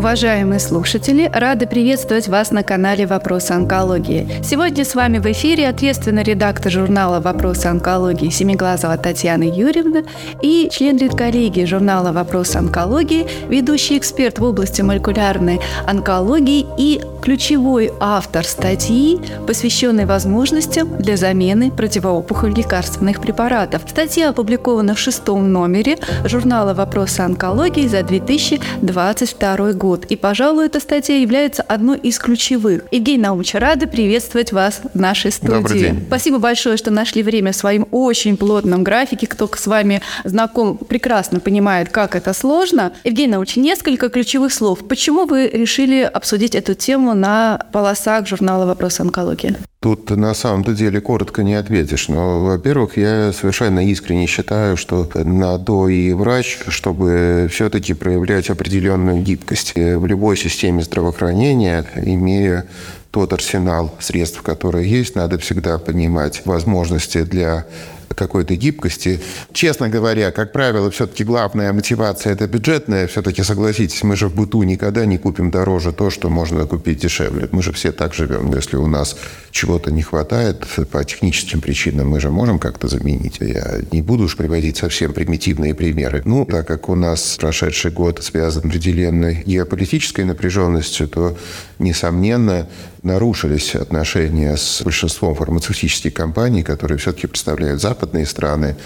Уважаемые слушатели, рады приветствовать вас на канале «Вопросы онкологии». Сегодня с вами в эфире ответственный редактор журнала «Вопросы онкологии» Семиглазова Татьяна Юрьевна и член редколлегии журнала «Вопросы онкологии», ведущий эксперт в области молекулярной онкологии и ключевой автор статьи, посвященной возможностям для замены противоопухоль лекарственных препаратов. Статья опубликована в шестом номере журнала «Вопросы онкологии» за 2022 год. И, пожалуй, эта статья является одной из ключевых. Евгений Наумович, рада приветствовать вас в нашей студии. Добрый день. Спасибо большое, что нашли время в своем очень плотном графике. Кто с вами знаком, прекрасно понимает, как это сложно. Евгений Наумович, несколько ключевых слов. Почему вы решили обсудить эту тему на полосах журнала «Вопросы онкологии»? Тут на самом-то деле коротко не ответишь. Но, во-первых, я совершенно искренне считаю, что надо и врач, чтобы все-таки проявлять определенную гибкость в любой системе здравоохранения, имея тот арсенал средств, которые есть, надо всегда понимать возможности для какой-то гибкости. Честно говоря, как правило, все-таки главная мотивация – это бюджетная. Все-таки, согласитесь, мы же в быту никогда не купим дороже то, что можно купить дешевле. Мы же все так живем. Если у нас чего-то не хватает по техническим причинам, мы же можем как-то заменить. Я не буду уж приводить совсем примитивные примеры. Ну, так как у нас прошедший год связан определенной геополитической напряженностью, то, несомненно, нарушились отношения с большинством фармацевтических компаний, которые все-таки представляют западные страны.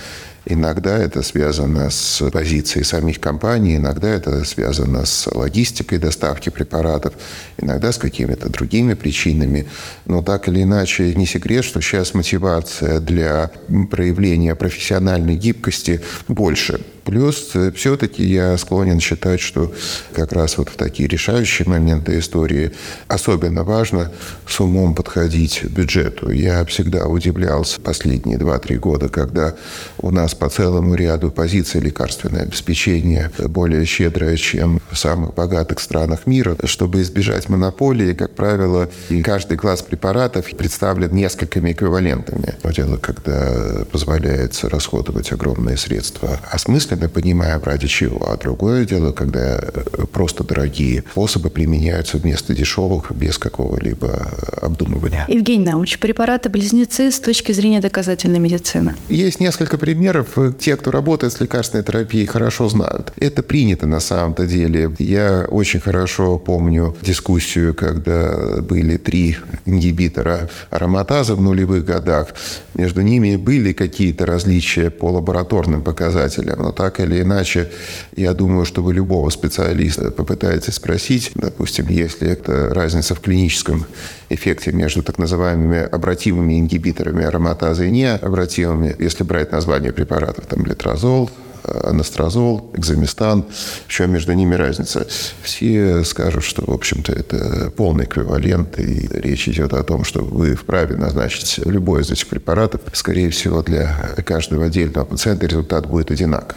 Иногда это связано с позицией самих компаний, иногда это связано с логистикой доставки препаратов, иногда с какими-то другими причинами. Но так или иначе, не секрет, что сейчас мотивация для проявления профессиональной гибкости больше. Плюс э, все-таки я склонен считать, что как раз вот в такие решающие моменты истории особенно важно с умом подходить к бюджету. Я всегда удивлялся последние 2-3 года, когда у нас по целому ряду позиций лекарственное обеспечение более щедрое, чем в самых богатых странах мира. Чтобы избежать монополии, как правило, каждый класс препаратов представлен несколькими эквивалентами. Дело, когда позволяется расходовать огромные средства. А смысл осмысленно понимаем, ради чего. А другое дело, когда э, просто дорогие способы применяются вместо дешевых без какого-либо обдумывания. Евгений Наумович, препараты-близнецы с точки зрения доказательной медицины. Есть несколько примеров. Те, кто работает с лекарственной терапией, хорошо знают. Это принято на самом-то деле. Я очень хорошо помню дискуссию, когда были три ингибитора ароматаза в нулевых годах. Между ними были какие-то различия по лабораторным показателям, но так или иначе, я думаю, что вы любого специалиста попытаетесь спросить, допустим, если это разница в клиническом эффекте между так называемыми обратимыми ингибиторами ароматаза и необратимыми, если брать название препаратов, там летрозол, анастрозол, экзаместан, чем между ними разница. Все скажут, что, в общем-то, это полный эквивалент, и речь идет о том, что вы вправе назначить любой из этих препаратов. Скорее всего, для каждого отдельного пациента результат будет одинаков.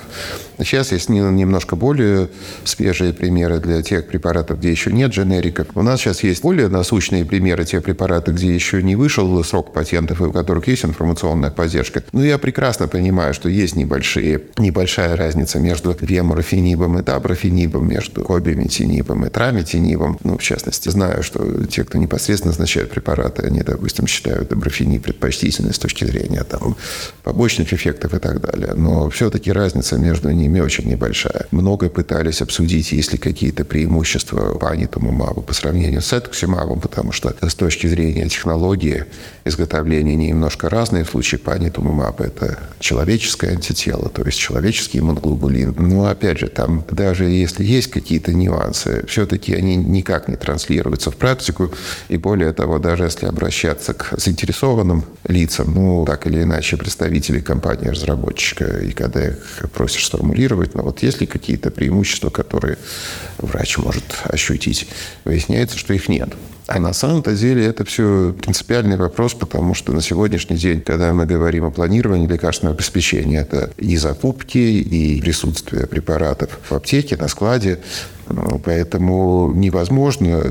Сейчас есть немножко более свежие примеры для тех препаратов, где еще нет дженериков. У нас сейчас есть более насущные примеры тех препаратов, где еще не вышел срок патентов, и у которых есть информационная поддержка. Но я прекрасно понимаю, что есть небольшие, небольшая разница между веморофенибом и таброфенибом, между кобиметинибом и траметинибом. Ну, в частности, знаю, что те, кто непосредственно назначает препараты, они, допустим, считают доброфениб предпочтительной с точки зрения там, побочных эффектов и так далее. Но все-таки разница между ними очень небольшая. Много пытались обсудить, есть ли какие-то преимущества по анитумумабу по сравнению с этуксимабом, потому что с точки зрения технологии изготовления они немножко разные. В случае панитумумаба это человеческое антитело, то есть человеческий иммуноглобулин. Но опять же, там даже если есть какие-то нюансы, все-таки они никак не транслируются в практику. И более того, даже если обращаться к заинтересованным лицам, ну, так или иначе, представители компании-разработчика, и когда их просишь сформулировать но вот есть ли какие-то преимущества, которые врач может ощутить, выясняется, что их нет. А на самом-то деле это все принципиальный вопрос, потому что на сегодняшний день, когда мы говорим о планировании лекарственного обеспечения, это и закупки, и присутствие препаратов в аптеке, на складе, поэтому невозможно,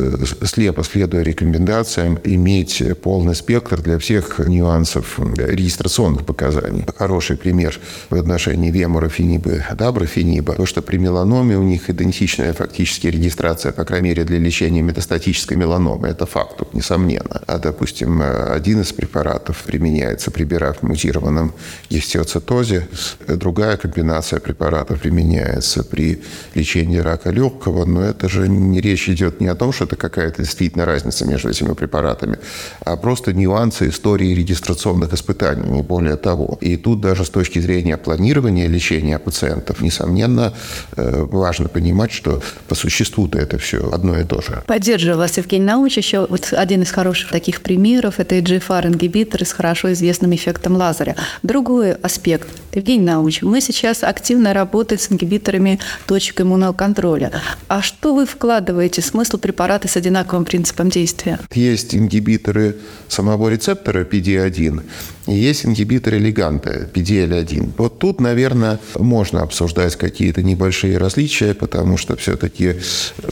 слепо следуя рекомендациям, иметь полный спектр для всех нюансов регистрационных показаний. Хороший пример в отношении вемурофениба, даброфениба, то, что при меланоме у них идентичная фактически регистрация, по крайней мере, для лечения метастатической меланомы. Это факт, несомненно. А, допустим, один из препаратов применяется при мутированном гистиоцитозе, другая комбинация препаратов применяется при лечении рака легкого, но это же не речь идет не о том, что это какая-то действительно разница между этими препаратами, а просто нюансы истории регистрационных испытаний, не более того. И тут даже с точки зрения планирования лечения пациентов, несомненно, э, важно понимать, что по существу-то это все одно и то же. Поддерживаю вас, Евгений Наумович. Еще вот один из хороших таких примеров – это EGFR-ингибиторы с хорошо известным эффектом Лазаря. Другой аспект. Евгений Наумович, мы сейчас активно работаем с ингибиторами точек иммунного контроля. А что вы вкладываете смысл препарата с одинаковым принципом действия? Есть ингибиторы самого рецептора PD-1, и есть ингибиторы лиганта PDL1. Вот тут, наверное, можно обсуждать какие-то небольшие различия, потому что все-таки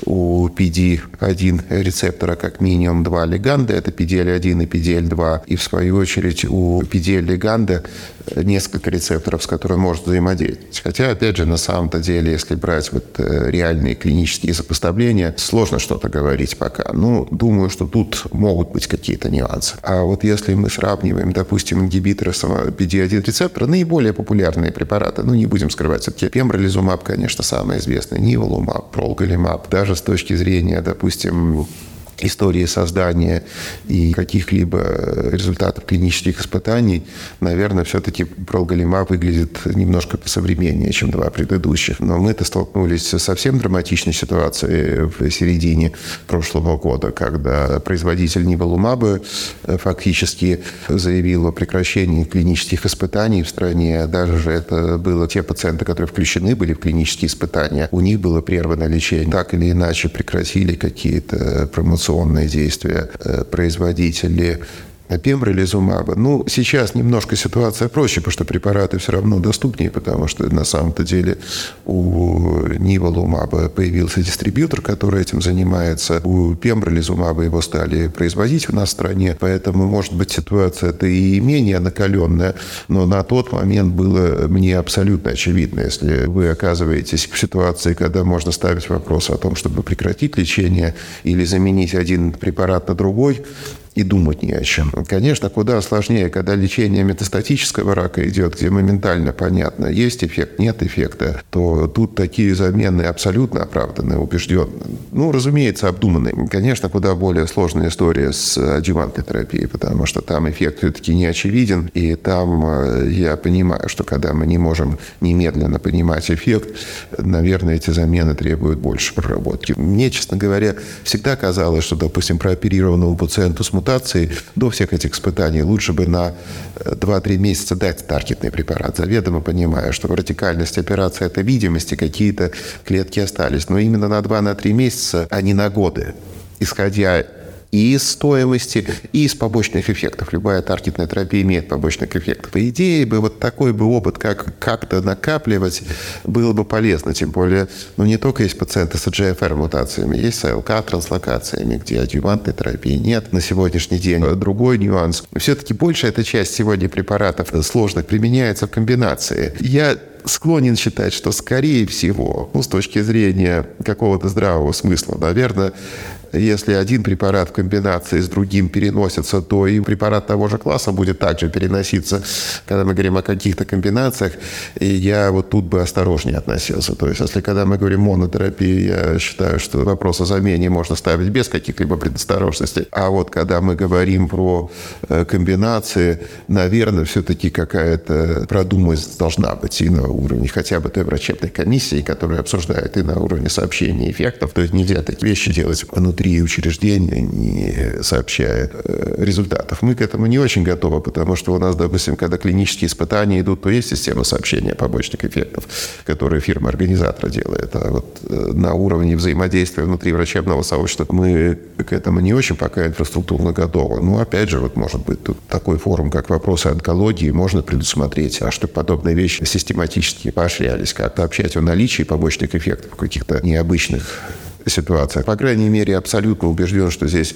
у PD1 рецептора как минимум два лиганда, это PDL1 и PDL2, и в свою очередь у PDL-лиганда несколько рецепторов, с которыми может взаимодействовать. Хотя, опять же, на самом-то деле, если брать вот э, реальные клинические сопоставления, сложно что-то говорить пока. Ну, думаю, что тут могут быть какие-то нюансы. А вот если мы сравниваем, допустим, ингибиторы PD-1 рецептора, наиболее популярные препараты, ну, не будем скрывать, все-таки пембролизумаб, конечно, самый известный, ниволумаб, пролголимаб. Даже с точки зрения, допустим, истории создания и каких-либо результатов клинических испытаний, наверное, все-таки пролголимаб выглядит немножко посовременнее, чем два предыдущих. Но мы-то столкнулись с совсем драматичной ситуацией в середине прошлого года, когда производитель Ниволумаба фактически заявил о прекращении клинических испытаний в стране. Даже же это было те пациенты, которые включены были в клинические испытания. У них было прервано лечение. Так или иначе прекратили какие-то промоционные инновационные действия э, производители пембролизумаба. Ну, сейчас немножко ситуация проще, потому что препараты все равно доступнее, потому что на самом-то деле у Ниволумаба появился дистрибьютор, который этим занимается. У пембролизумаба его стали производить у нас в стране, поэтому, может быть, ситуация это и менее накаленная, но на тот момент было мне абсолютно очевидно, если вы оказываетесь в ситуации, когда можно ставить вопрос о том, чтобы прекратить лечение или заменить один препарат на другой, и думать не о чем. Конечно, куда сложнее, когда лечение метастатического рака идет, где моментально понятно, есть эффект, нет эффекта, то тут такие замены абсолютно оправданные, убежденные. Ну, разумеется, обдуманные. Конечно, куда более сложная история с адъювантной терапией, потому что там эффект все-таки не очевиден, и там э, я понимаю, что когда мы не можем немедленно понимать эффект, наверное, эти замены требуют больше проработки. Мне, честно говоря, всегда казалось, что, допустим, прооперированному пациенту с мутацией до всех этих испытаний лучше бы на 2-3 э, месяца дать таргетный препарат, заведомо понимая, что радикальность операции – это видимости, какие-то клетки остались. Но именно на 2-3 месяца, а не на годы исходя и из стоимости, и из побочных эффектов. Любая таргетная терапия имеет побочных эффектов. По идее, бы вот такой бы опыт, как как-то накапливать, было бы полезно. Тем более, ну не только есть пациенты с GFR мутациями, есть с АЛК транслокациями, где адъювантной терапии нет. На сегодняшний день другой нюанс. Все-таки большая эта часть сегодня препаратов сложных применяется в комбинации. Я склонен считать, что, скорее всего, ну, с точки зрения какого-то здравого смысла, наверное, если один препарат в комбинации с другим переносится, то и препарат того же класса будет также переноситься, когда мы говорим о каких-то комбинациях. И я вот тут бы осторожнее относился. То есть, если когда мы говорим монотерапии, я считаю, что вопрос о замене можно ставить без каких-либо предосторожностей. А вот когда мы говорим про э, комбинации, наверное, все-таки какая-то продуманность должна быть и на уровне хотя бы той врачебной комиссии, которая обсуждает и на уровне сообщения эффектов. То есть нельзя такие вещи делать внутри три учреждения, не сообщая э, результатов. Мы к этому не очень готовы, потому что у нас, допустим, когда клинические испытания идут, то есть система сообщения побочных эффектов, которые фирма-организатора делает. А вот э, на уровне взаимодействия внутри врачебного сообщества мы к этому не очень пока инфраструктурно готовы. Ну, опять же, вот может быть тут такой форум, как вопросы онкологии, можно предусмотреть, а чтобы подобные вещи систематически поощрялись, как сообщать о наличии побочных эффектов каких-то необычных ситуациях. По крайней мере, абсолютно убежден, что здесь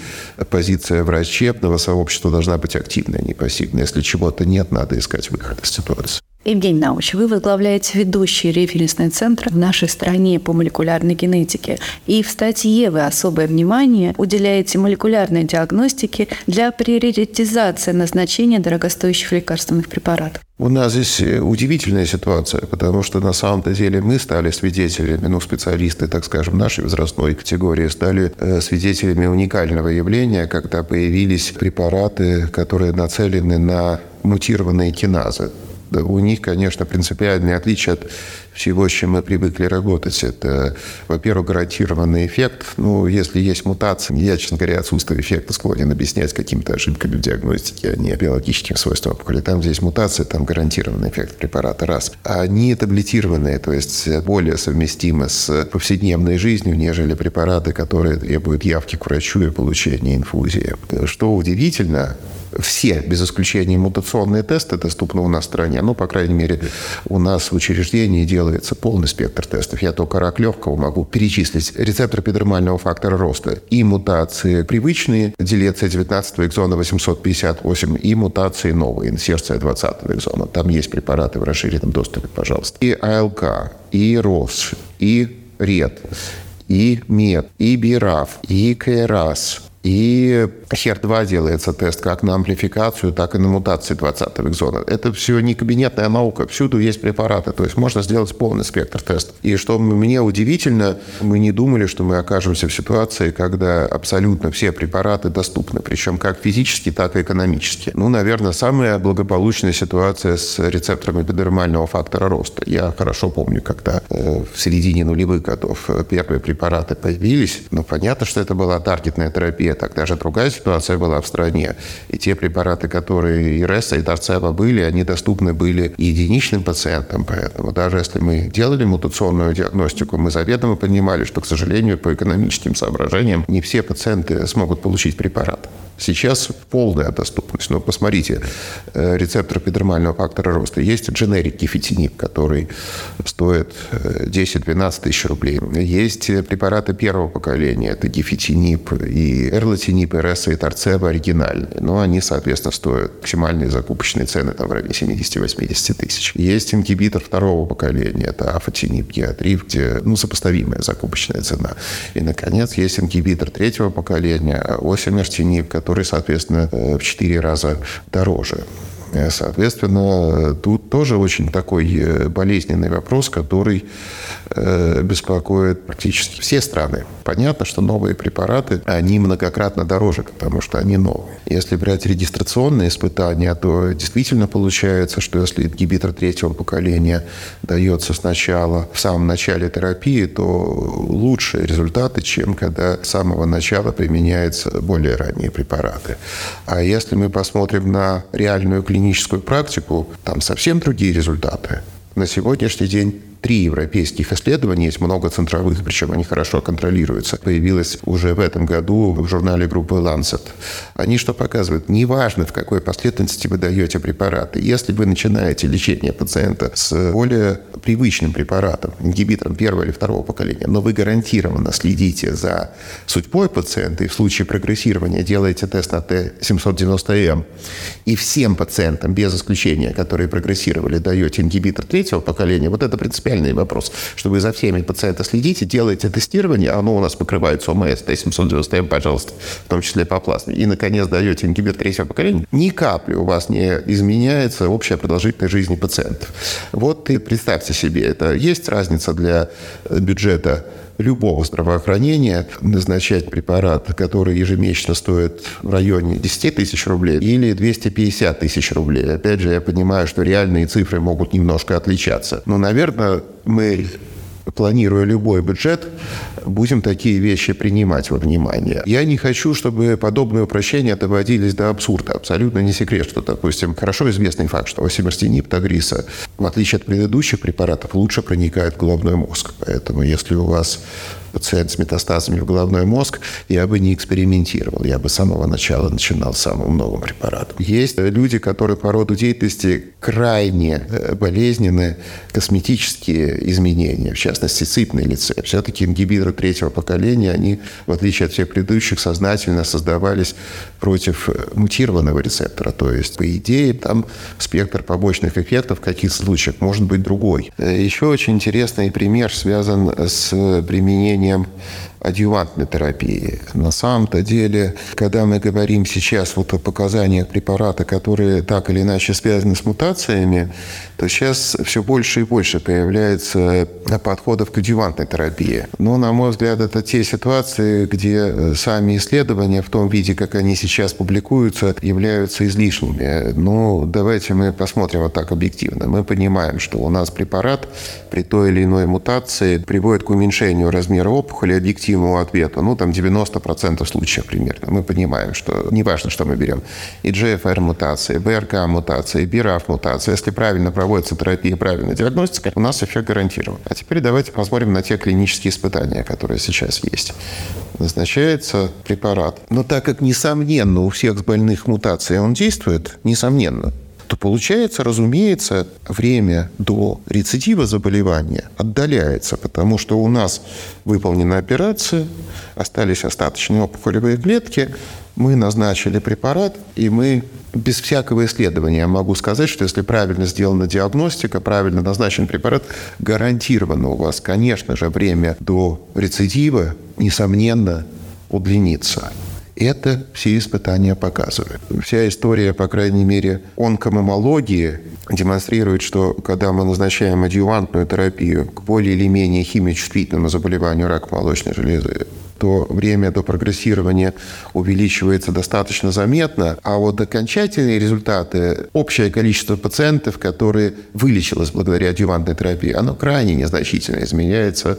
позиция врачебного сообщества должна быть активной, а не пассивной. Если чего-то нет, надо искать выход из ситуации. Евгений Наумович, вы возглавляете ведущий референсный центр в нашей стране по молекулярной генетике. И в статье вы особое внимание уделяете молекулярной диагностике для приоритизации назначения дорогостоящих лекарственных препаратов. У нас здесь удивительная ситуация, потому что на самом-то деле мы стали свидетелями, ну, специалисты, так скажем, нашей возрастной категории, стали э, свидетелями уникального явления, когда появились препараты, которые нацелены на мутированные киназы у них, конечно, принципиальное отличие от всего, с чем мы привыкли работать. Это, во-первых, гарантированный эффект. Ну, если есть мутация, я, честно говоря, отсутствие эффекта склонен объяснять какими-то ошибками в диагностике, а не биологическим свойствам опухоли. Там здесь мутация, там гарантированный эффект препарата, раз. А они таблетированные, то есть более совместимы с повседневной жизнью, нежели препараты, которые требуют явки к врачу и получения инфузии. Что удивительно, все, без исключения мутационные тесты, доступны у нас в стране. Ну, по крайней мере, у нас в учреждении делается полный спектр тестов. Я только рак легкого могу перечислить. Рецептор эпидермального фактора роста и мутации привычные, делеция 19 экзона 858, и мутации новые, инсерция 20 экзона. Там есть препараты в расширенном доступе, пожалуйста. И АЛК, и РОС, и РЕД, и МЕД, и БИРАФ, и КРАС – и HER2 делается тест как на амплификацию, так и на мутации 20 экзона. Это все не кабинетная наука, всюду есть препараты, то есть можно сделать полный спектр тестов. И что мне удивительно, мы не думали, что мы окажемся в ситуации, когда абсолютно все препараты доступны, причем как физически, так и экономически. Ну, наверное, самая благополучная ситуация с рецептором эпидермального фактора роста. Я хорошо помню, когда э, в середине нулевых годов первые препараты появились, но понятно, что это была таргетная терапия, Москве, тогда же другая ситуация была в стране. И те препараты, которые и Реса, и Торцева были, они доступны были единичным пациентам. Поэтому даже если мы делали мутационную диагностику, мы заведомо понимали, что, к сожалению, по экономическим соображениям не все пациенты смогут получить препарат. Сейчас полная доступность. Но посмотрите, э, рецептор эпидермального фактора роста. Есть дженерик гефитинип, который стоит 10-12 э, тысяч рублей. Есть препараты первого поколения. Это гефитинип и эрлатинип, и реса, и торцева оригинальные. Но они, соответственно, стоят максимальные закупочные цены там, в районе 70-80 тысяч. Есть ингибитор второго поколения. Это афатинип, геатриф, где ну, сопоставимая закупочная цена. И, наконец, есть ингибитор третьего поколения, осимертинип, который который, соответственно, э, в 4 раза дороже. Э, соответственно, тут тоже очень такой э, болезненный вопрос, который э, беспокоит практически все страны. Понятно, что новые препараты, они многократно дороже, потому что они новые. Если брать регистрационные испытания, то действительно получается, что если ингибитор третьего поколения дается сначала, в самом начале терапии, то лучшие результаты, чем когда с самого начала применяются более ранние препараты. А если мы посмотрим на реальную клинику, клиническую практику, там совсем другие результаты. На сегодняшний день три европейских исследования, есть много центровых, причем они хорошо контролируются. Появилось уже в этом году в журнале группы Lancet. Они что показывают? Неважно, в какой последовательности вы даете препараты. Если вы начинаете лечение пациента с более привычным препаратом, ингибитором первого или второго поколения, но вы гарантированно следите за судьбой пациента и в случае прогрессирования делаете тест на Т790М, и всем пациентам, без исключения, которые прогрессировали, даете ингибитор третьего поколения, вот это принципиально принципиальный вопрос, что вы за всеми пациентами следите, делаете тестирование, оно у нас покрывается ОМС, Т-790М, пожалуйста, в том числе по плазме, и, наконец, даете ингибитор третьего поколения, ни капли у вас не изменяется общая продолжительность жизни пациентов. Вот и представьте себе, это есть разница для бюджета любого здравоохранения назначать препарат, который ежемесячно стоит в районе 10 тысяч рублей или 250 тысяч рублей. Опять же, я понимаю, что реальные цифры могут немножко отличаться. Но, наверное, мы планируя любой бюджет, будем такие вещи принимать во внимание. Я не хочу, чтобы подобные упрощения доводились до абсурда. Абсолютно не секрет, что, допустим, хорошо известный факт, что осимерстинип тагриса, в отличие от предыдущих препаратов, лучше проникает в головной мозг. Поэтому если у вас пациент с метастазами в головной мозг, я бы не экспериментировал. Я бы с самого начала начинал с самым новым препаратом. Есть люди, которые по роду деятельности крайне э, болезненны косметические изменения, в частности, ципный лице. Все-таки ингибиторы третьего поколения, они, в отличие от всех предыдущих, сознательно создавались против э, мутированного рецептора. То есть, по идее, там спектр побочных эффектов в каких случаях может быть другой. Э, еще очень интересный пример связан с применением применением адъювантной терапии. На самом-то деле, когда мы говорим сейчас вот о показаниях препарата, которые так или иначе связаны с мутациями, то сейчас все больше и больше появляется подходов к адъювантной терапии. Но, на мой взгляд, это те ситуации, где сами исследования в том виде, как они сейчас публикуются, являются излишними. Ну, давайте мы посмотрим вот так объективно. Мы понимаем, что у нас препарат при той или иной мутации приводит к уменьшению размера опухоли объективного ответа. Ну, там 90% случаев примерно. Мы понимаем, что неважно, что мы берем. И GFR-мутации, БРК-мутации, BRAF-мутации. Если правильно проводится терапия, правильно диагностика, у нас эффект гарантирован. А теперь давайте посмотрим на те клинические испытания, которые сейчас есть. Назначается препарат. Но так как, несомненно, у всех больных мутаций он действует, несомненно, то получается, разумеется, время до рецидива заболевания отдаляется, потому что у нас выполнена операция, остались остаточные опухолевые клетки, мы назначили препарат, и мы без всякого исследования могу сказать, что если правильно сделана диагностика, правильно назначен препарат, гарантированно у вас, конечно же, время до рецидива, несомненно, удлинится. Это все испытания показывают. Вся история, по крайней мере, онкомомологии демонстрирует, что когда мы назначаем адъювантную терапию к более или менее химиочувствительному заболеванию рака молочной железы, то время до прогрессирования увеличивается достаточно заметно, а вот окончательные результаты, общее количество пациентов, которые вылечилось благодаря адъювантной терапии, оно крайне незначительно изменяется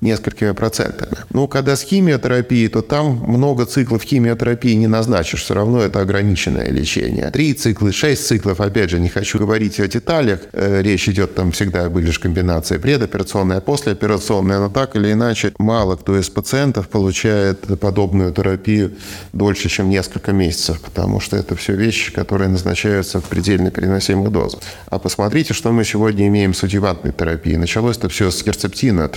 несколькими процентами. Ну, когда с химиотерапией, то там много циклов химиотерапии не назначишь, все равно это ограниченное лечение. Три циклы, шесть циклов, опять же, не хочу говорить о деталях, э, речь идет там всегда были же комбинации предоперационная, послеоперационная, но так или иначе мало кто из пациентов получает подобную терапию дольше, чем несколько месяцев, потому что это все вещи, которые назначаются в предельно переносимых дозах. А посмотрите, что мы сегодня имеем с адъювантной терапией. Началось это все с герцептина,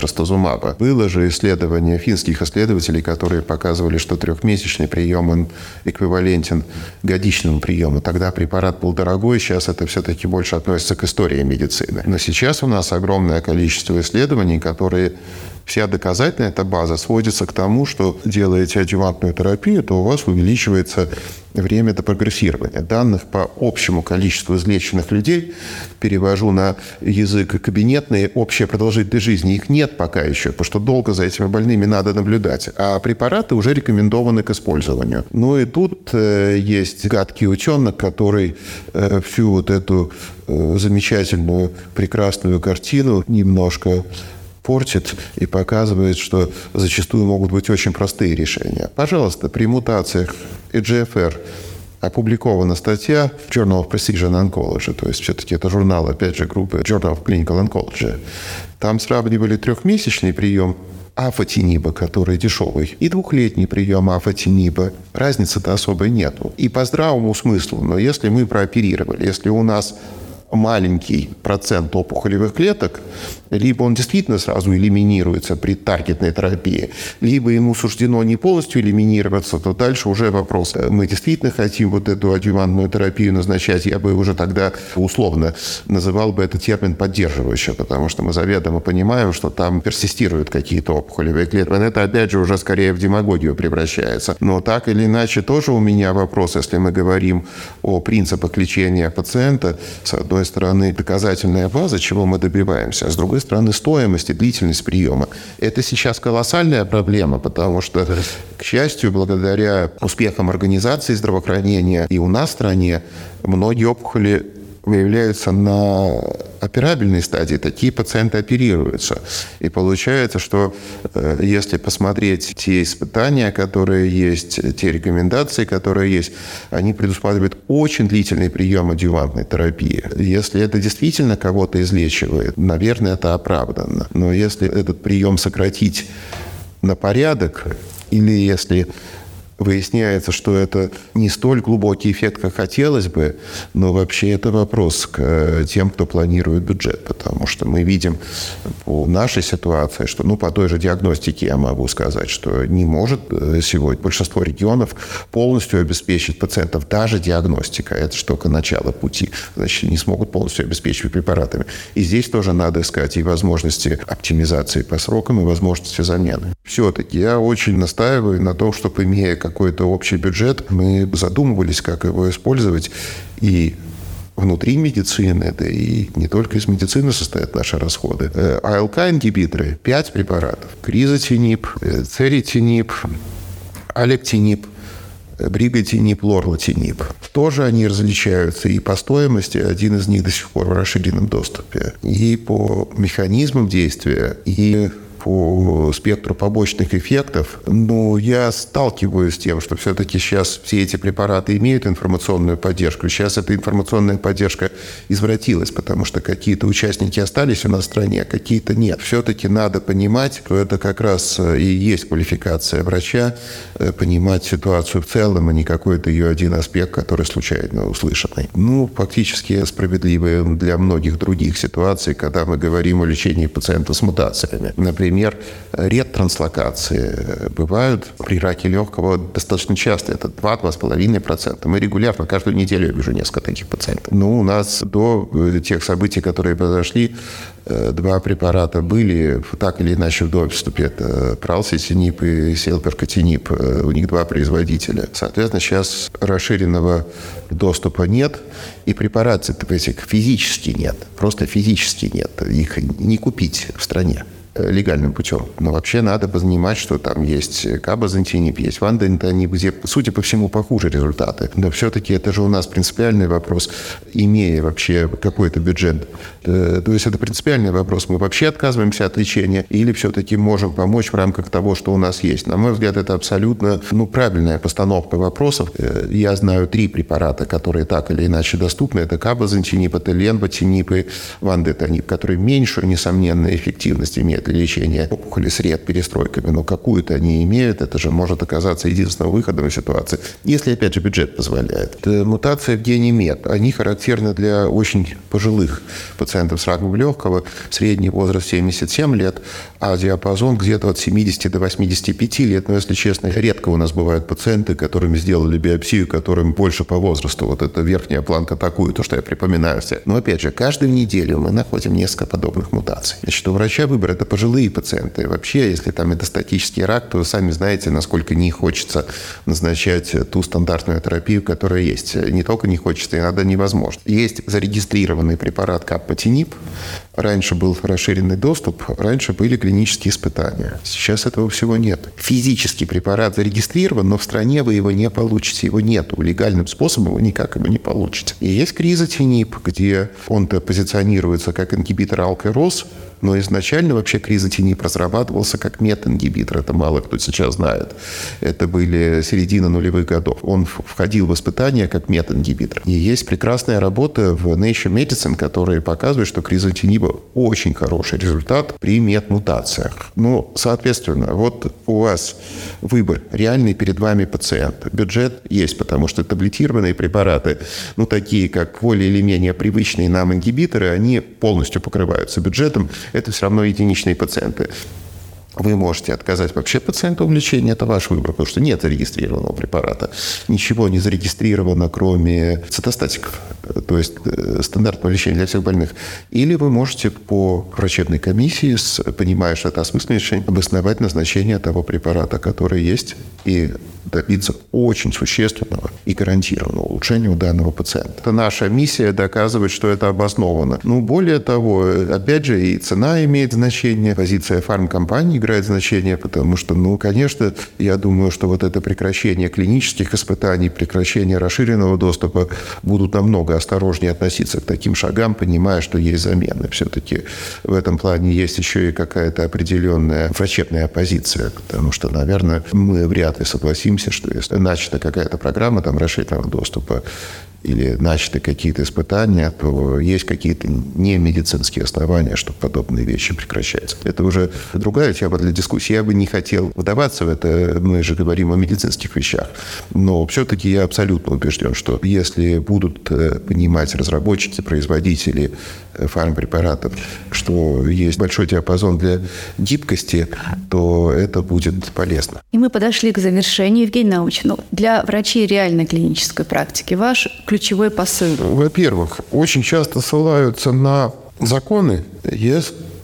трастазумаба. Было же исследование финских исследователей, которые показывали, что трехмесячный прием он эквивалентен годичному приему. Тогда препарат был дорогой, сейчас это все-таки больше относится к истории медицины. Но сейчас у нас огромное количество исследований, которые вся доказательная эта база сводится к тому, что делаете адювантную терапию, то у вас увеличивается время до прогрессирования. Данных по общему количеству излеченных людей, перевожу на язык кабинетный, общая продолжительность жизни, их нет пока еще, потому что долго за этими больными надо наблюдать, а препараты уже рекомендованы к использованию. Ну и тут э, есть гадкий ученый, который э, всю вот эту э, замечательную, прекрасную картину немножко портит и показывает, что зачастую могут быть очень простые решения. Пожалуйста, при мутациях EGFR опубликована статья в Journal of Precision Oncology, то есть все-таки это журнал, опять же, группы Journal of Clinical Oncology. Там сравнивали трехмесячный прием афатиниба, который дешевый, и двухлетний прием афатиниба. Разницы-то особой нету. И по здравому смыслу, но если мы прооперировали, если у нас маленький процент опухолевых клеток, либо он действительно сразу элиминируется при таргетной терапии, либо ему суждено не полностью элиминироваться, то дальше уже вопрос. Мы действительно хотим вот эту адювантную терапию назначать, я бы уже тогда условно называл бы этот термин поддерживающий, потому что мы заведомо понимаем, что там персистируют какие-то опухолевые клетки. Это опять же уже скорее в демагогию превращается. Но так или иначе тоже у меня вопрос, если мы говорим о принципах лечения пациента, с одной одной стороны, доказательная база, чего мы добиваемся, а с другой стороны, стоимость и длительность приема. Это сейчас колоссальная проблема, потому что, к счастью, благодаря успехам организации здравоохранения и у нас в стране, многие опухоли выявляются на операбельной стадии такие пациенты оперируются. И получается, что э, если посмотреть те испытания, которые есть, те рекомендации, которые есть, они предусматривают очень длительный прием адъювантной терапии. Если это действительно кого-то излечивает, наверное, это оправданно. Но если этот прием сократить на порядок, или если выясняется, что это не столь глубокий эффект, как хотелось бы, но вообще это вопрос к э, тем, кто планирует бюджет, потому что мы видим по нашей ситуации, что ну, по той же диагностике я могу сказать, что не может э, сегодня большинство регионов полностью обеспечить пациентов даже диагностика. Это же только начало пути. Значит, не смогут полностью обеспечивать препаратами. И здесь тоже надо искать и возможности оптимизации по срокам, и возможности замены. Все-таки я очень настаиваю на том, чтобы, имея какой-то общий бюджет, мы задумывались, как его использовать. И внутри медицины, да и не только из медицины состоят наши расходы. Э, АЛК-ингибиторы – 5 препаратов. Кризотинип, э, церитинип, алектинип, э, бриготинип, лорлатинип. Тоже они различаются и по стоимости, один из них до сих пор в расширенном доступе, и по механизмам действия, и по спектру побочных эффектов, но я сталкиваюсь с тем, что все-таки сейчас все эти препараты имеют информационную поддержку. Сейчас эта информационная поддержка извратилась, потому что какие-то участники остались у нас в стране, а какие-то нет. Все-таки надо понимать, что это как раз и есть квалификация врача, э, понимать ситуацию в целом, а не какой-то ее один аспект, который случайно услышанный. Ну, фактически справедливые для многих других ситуаций, когда мы говорим о лечении пациентов с мутациями. Например, Например, ретранслокации бывают при раке легкого достаточно часто. Это 2-2,5%. Мы регулярно, каждую неделю я вижу несколько таких пациентов. Ну, у нас до э, тех событий, которые произошли, э, два препарата были так или иначе в доступе. Это пралситинип и селперкотинип. Э, у них два производителя. Соответственно, сейчас расширенного доступа нет, и препараций этих физически нет. Просто физически нет. Их не купить в стране. Э, легальным путем. Но вообще надо понимать, что там есть кабазантинип, есть вандентонип, где, судя по всему, похуже результаты. Но все-таки это же у нас принципиальный вопрос, имея вообще какой-то бюджет. Э, то есть это принципиальный вопрос. Мы вообще отказываемся от лечения или все-таки можем помочь в рамках того, что у нас есть. На мой взгляд, это абсолютно ну, правильная постановка вопросов. Э, я знаю три препарата, которые так или иначе доступны. Это кабазантинип, это ленботинип и вандетонип, которые меньшую, несомненно, эффективность имеют для лечения опухоли с ред-перестройками, но какую-то они имеют, это же может оказаться единственным выходом из ситуации, если, опять же, бюджет позволяет. Это мутация в гене МЕД. Они характерны для очень пожилых пациентов с раком легкого, средний возраст 77 лет, а диапазон где-то от 70 до 85 лет. Но, если честно, редко у нас бывают пациенты, которыми сделали биопсию, которым больше по возрасту. Вот эта верхняя планка такую, то, что я припоминаю все. Но, опять же, каждую неделю мы находим несколько подобных мутаций. Значит, у врача выбор – это пожилые пациенты. Вообще, если там это статический рак, то сами знаете, насколько не хочется назначать ту стандартную терапию, которая есть. Не только не хочется, иногда невозможно. Есть зарегистрированный препарат каппатинип. Раньше был расширенный доступ, раньше были клинические испытания. Сейчас этого всего нет. Физический препарат зарегистрирован, но в стране вы его не получите. Его нету. Легальным способом вы никак его не получите. И есть кризотинип, где он-то позиционируется как ингибитор алкероз, но изначально вообще кризотинип разрабатывался как метингибитор. Это мало кто сейчас знает. Это были середина нулевых годов. Он входил в испытания как метингибитор. И есть прекрасная работа в Nature Medicine, которая показывает, что кризотиниба очень хороший результат при метмутациях. Ну, соответственно, вот у вас выбор реальный перед вами пациент. Бюджет есть, потому что таблетированные препараты, ну, такие как более или менее привычные нам ингибиторы, они полностью покрываются бюджетом это все равно единичные пациенты. Вы можете отказать вообще пациенту в лечении, это ваш выбор, потому что нет зарегистрированного препарата. Ничего не зарегистрировано, кроме цитостатиков, то есть э, стандартного лечения для всех больных. Или вы можете по врачебной комиссии, понимая, что это осмысленное лечение, обосновать назначение того препарата, который есть, и добиться очень существенного и гарантированного улучшения у данного пациента. Это наша миссия доказывать, что это обосновано. Ну, более того, опять же, и цена имеет значение. Позиция фармкомпаний играет значение, потому что, ну, конечно, я думаю, что вот это прекращение клинических испытаний, прекращение расширенного доступа будут намного осторожнее относиться к таким шагам, понимая, что есть замены. Все-таки в этом плане есть еще и какая-то определенная врачебная оппозиция, потому что, наверное, мы вряд ли согласимся, что если начата какая-то программа там расширенного доступа, или начаты какие-то испытания, то есть какие-то не медицинские основания, чтобы подобные вещи прекращать. Это уже другая тема для дискуссии. Я бы не хотел вдаваться в это, мы же говорим о медицинских вещах. Но все-таки я абсолютно убежден, что если будут э, понимать разработчики, производители фармпрепаратов, что есть большой диапазон для гибкости, то это будет полезно. И мы подошли к завершению. Евгений Научный, ну, для врачей реальной клинической практики ваш ключевой посыл? Во-первых, очень часто ссылаются на законы. Я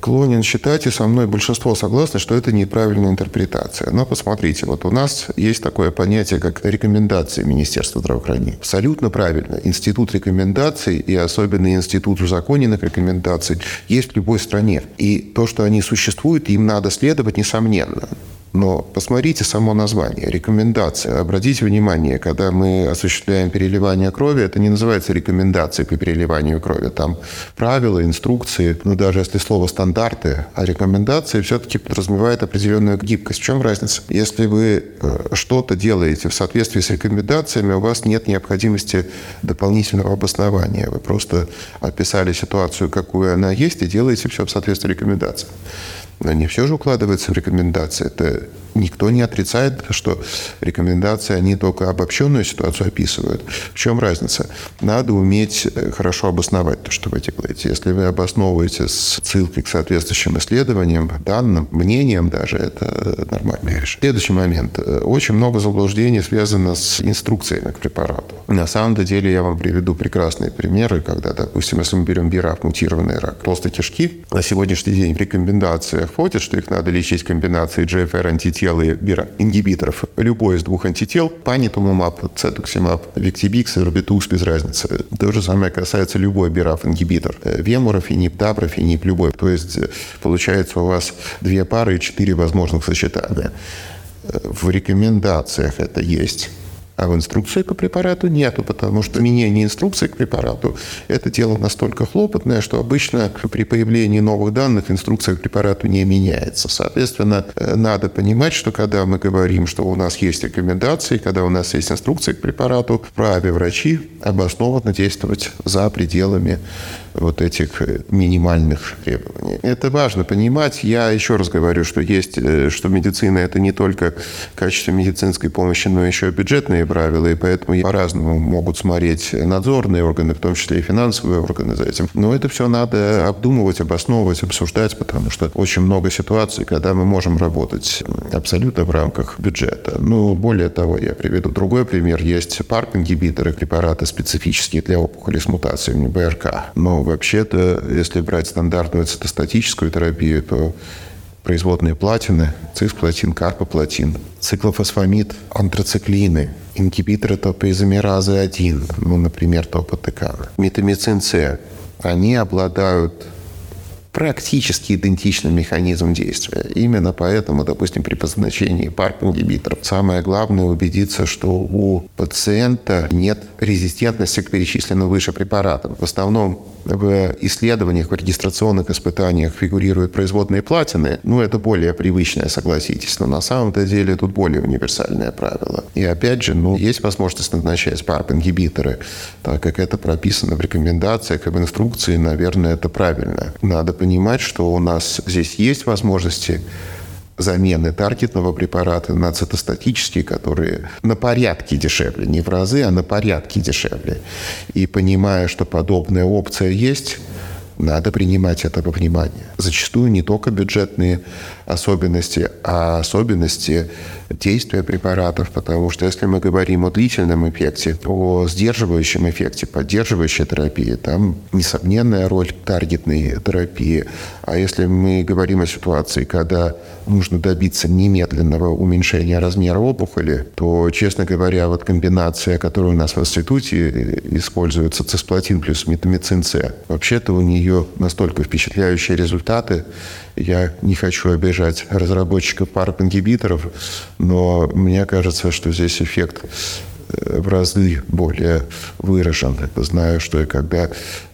склонен считать, и со мной большинство согласны, что это неправильная интерпретация. Но посмотрите, вот у нас есть такое понятие, как рекомендации Министерства здравоохранения. Абсолютно правильно. Институт рекомендаций и особенно институт узаконенных рекомендаций есть в любой стране. И то, что они существуют, им надо следовать, несомненно. Но посмотрите само название, рекомендация. Обратите внимание, когда мы осуществляем переливание крови, это не называется рекомендацией по переливанию крови. Там правила, инструкции, ну даже если слово стандарты, а рекомендации все-таки подразумевает определенную гибкость. В чем разница? Если вы э, что-то делаете в соответствии с рекомендациями, у вас нет необходимости дополнительного обоснования. Вы просто описали ситуацию, какую она есть, и делаете все в соответствии с рекомендацией. Не все же укладывается в рекомендации. Это никто не отрицает, что рекомендации, они только обобщенную ситуацию описывают. В чем разница? Надо уметь э, хорошо обосновать то, что вы делаете. Если вы обосновываете с ссылкой к соответствующим исследованиям, данным, мнениям даже, это нормальная вещь. Следующий момент. Очень много заблуждений связано с инструкциями к препарату. На самом деле я вам приведу прекрасные примеры, когда, допустим, если мы берем БИРАФ, мутированный рак толстой кишки, на сегодняшний день в входит, что их надо лечить комбинацией GFR антител антител и ингибиторов. Любой из двух антител, панитумумаб, цетуксимаб, виктибикс, рубитукс, без разницы. То же самое касается любой бираф-ингибитор. Вемурофенип, даброфенип, любой. То есть э, получается у вас две пары и четыре возможных сочетания. Э, в рекомендациях это есть а в инструкции к препарату нету, потому что изменение инструкции к препарату – это дело настолько хлопотное, что обычно при появлении новых данных инструкция к препарату не меняется. Соответственно, э, надо понимать, что когда мы говорим, что у нас есть рекомендации, когда у нас есть инструкция к препарату, вправе врачи обоснованно действовать за пределами вот этих э, минимальных требований. Это важно понимать. Я еще раз говорю, что есть, э, что медицина – это не только качество медицинской помощи, но еще и бюджетные правила, и поэтому по-разному могут смотреть надзорные органы, в том числе и финансовые органы за этим. Но это все надо обдумывать, обосновывать, обсуждать, потому что очень много ситуаций, когда мы можем работать абсолютно в рамках бюджета. Ну, более того, я приведу другой пример. Есть парк-ингибиторы, препараты специфические для опухоли с мутациями БРК. Но вообще-то, если брать стандартную цитостатическую терапию, то производные платины, цисплатин, карпоплатин, циклофосфамид, антрациклины, ингибиторы топоизомеразы 1, ну, например, топотекана, метамицин С, они обладают практически идентичным механизм действия. Именно поэтому, допустим, при позначении PARP-ингибиторов самое главное убедиться, что у пациента нет резистентности к перечисленным выше препаратам. В основном в исследованиях, в регистрационных испытаниях фигурируют производные платины, ну, это более привычное, согласитесь, но на самом-то деле тут более универсальное правило. И опять же, ну, есть возможность назначать PARP-ингибиторы, так как это прописано в рекомендациях и в инструкции, наверное, это правильно. Надо понимать, что у нас здесь есть возможности замены таргетного препарата на цитостатические, которые на порядке дешевле, не в разы, а на порядке дешевле. И понимая, что подобная опция есть, надо принимать это во внимание. Зачастую не только бюджетные особенности, а особенности действия препаратов, потому что если мы говорим о длительном эффекте, о сдерживающем эффекте, поддерживающей терапии, там несомненная роль таргетной терапии. А если мы говорим о ситуации, когда нужно добиться немедленного уменьшения размера опухоли, то, честно говоря, вот комбинация, которая у нас в институте используется, цисплатин плюс метамицин С, вообще-то у нее настолько впечатляющие результаты, Я не хочу обижать разработчиков PARP-ингибиторов, но мне кажется, что здесь эффект э, в разы более выражен. Знаю, что и когда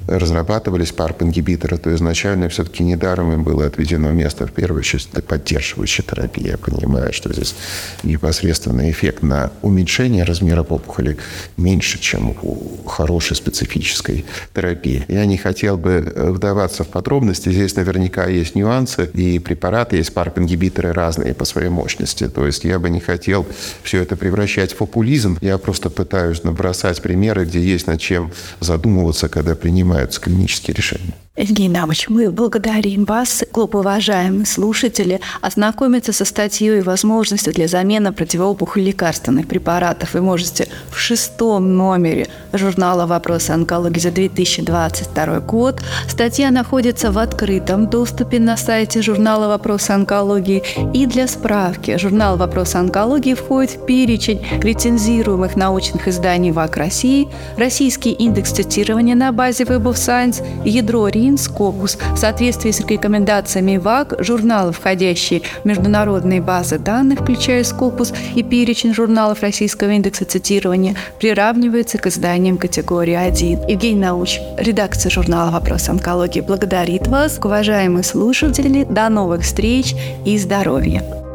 разрабатывались PARP-ингибиторы, то изначально все-таки недаром им было отведено место в первую очередь для поддерживающей терапии. Я понимаю, что здесь непосредственный эффект на уменьшение размера опухоли меньше, чем у хорошей специфической терапии. Я не хотел бы вдаваться в подробности. Здесь наверняка есть нюансы, и препараты есть PARP-ингибиторы разные по своей мощности. То есть я бы не хотел все это превращать в популизм. Я просто пытаюсь набросать примеры, где есть над чем задумываться, когда принимаем принимаются клинические решения. Евгений Навыч, мы благодарим вас, клуб уважаемые слушатели, ознакомиться со статьей и возможностью для замены противоопухоль лекарственных препаратов вы можете в шестом номере журнала «Вопросы онкологии» за 2022 год. Статья находится в открытом доступе на сайте журнала «Вопросы онкологии». И для справки, журнал «Вопросы онкологии» входит в перечень рецензируемых научных изданий ВАК России, Российский индекс цитирования на базе Web of Science, ядро РИН, Скопус в соответствии с рекомендациями ВАК, журналы, входящие в международные базы данных, включая Скопус и перечень журналов Российского индекса цитирования, приравнивается к изданиям категории 1. Евгений Науч, редакция журнала «Вопрос онкологии» благодарит вас. Уважаемые слушатели, до новых встреч и здоровья!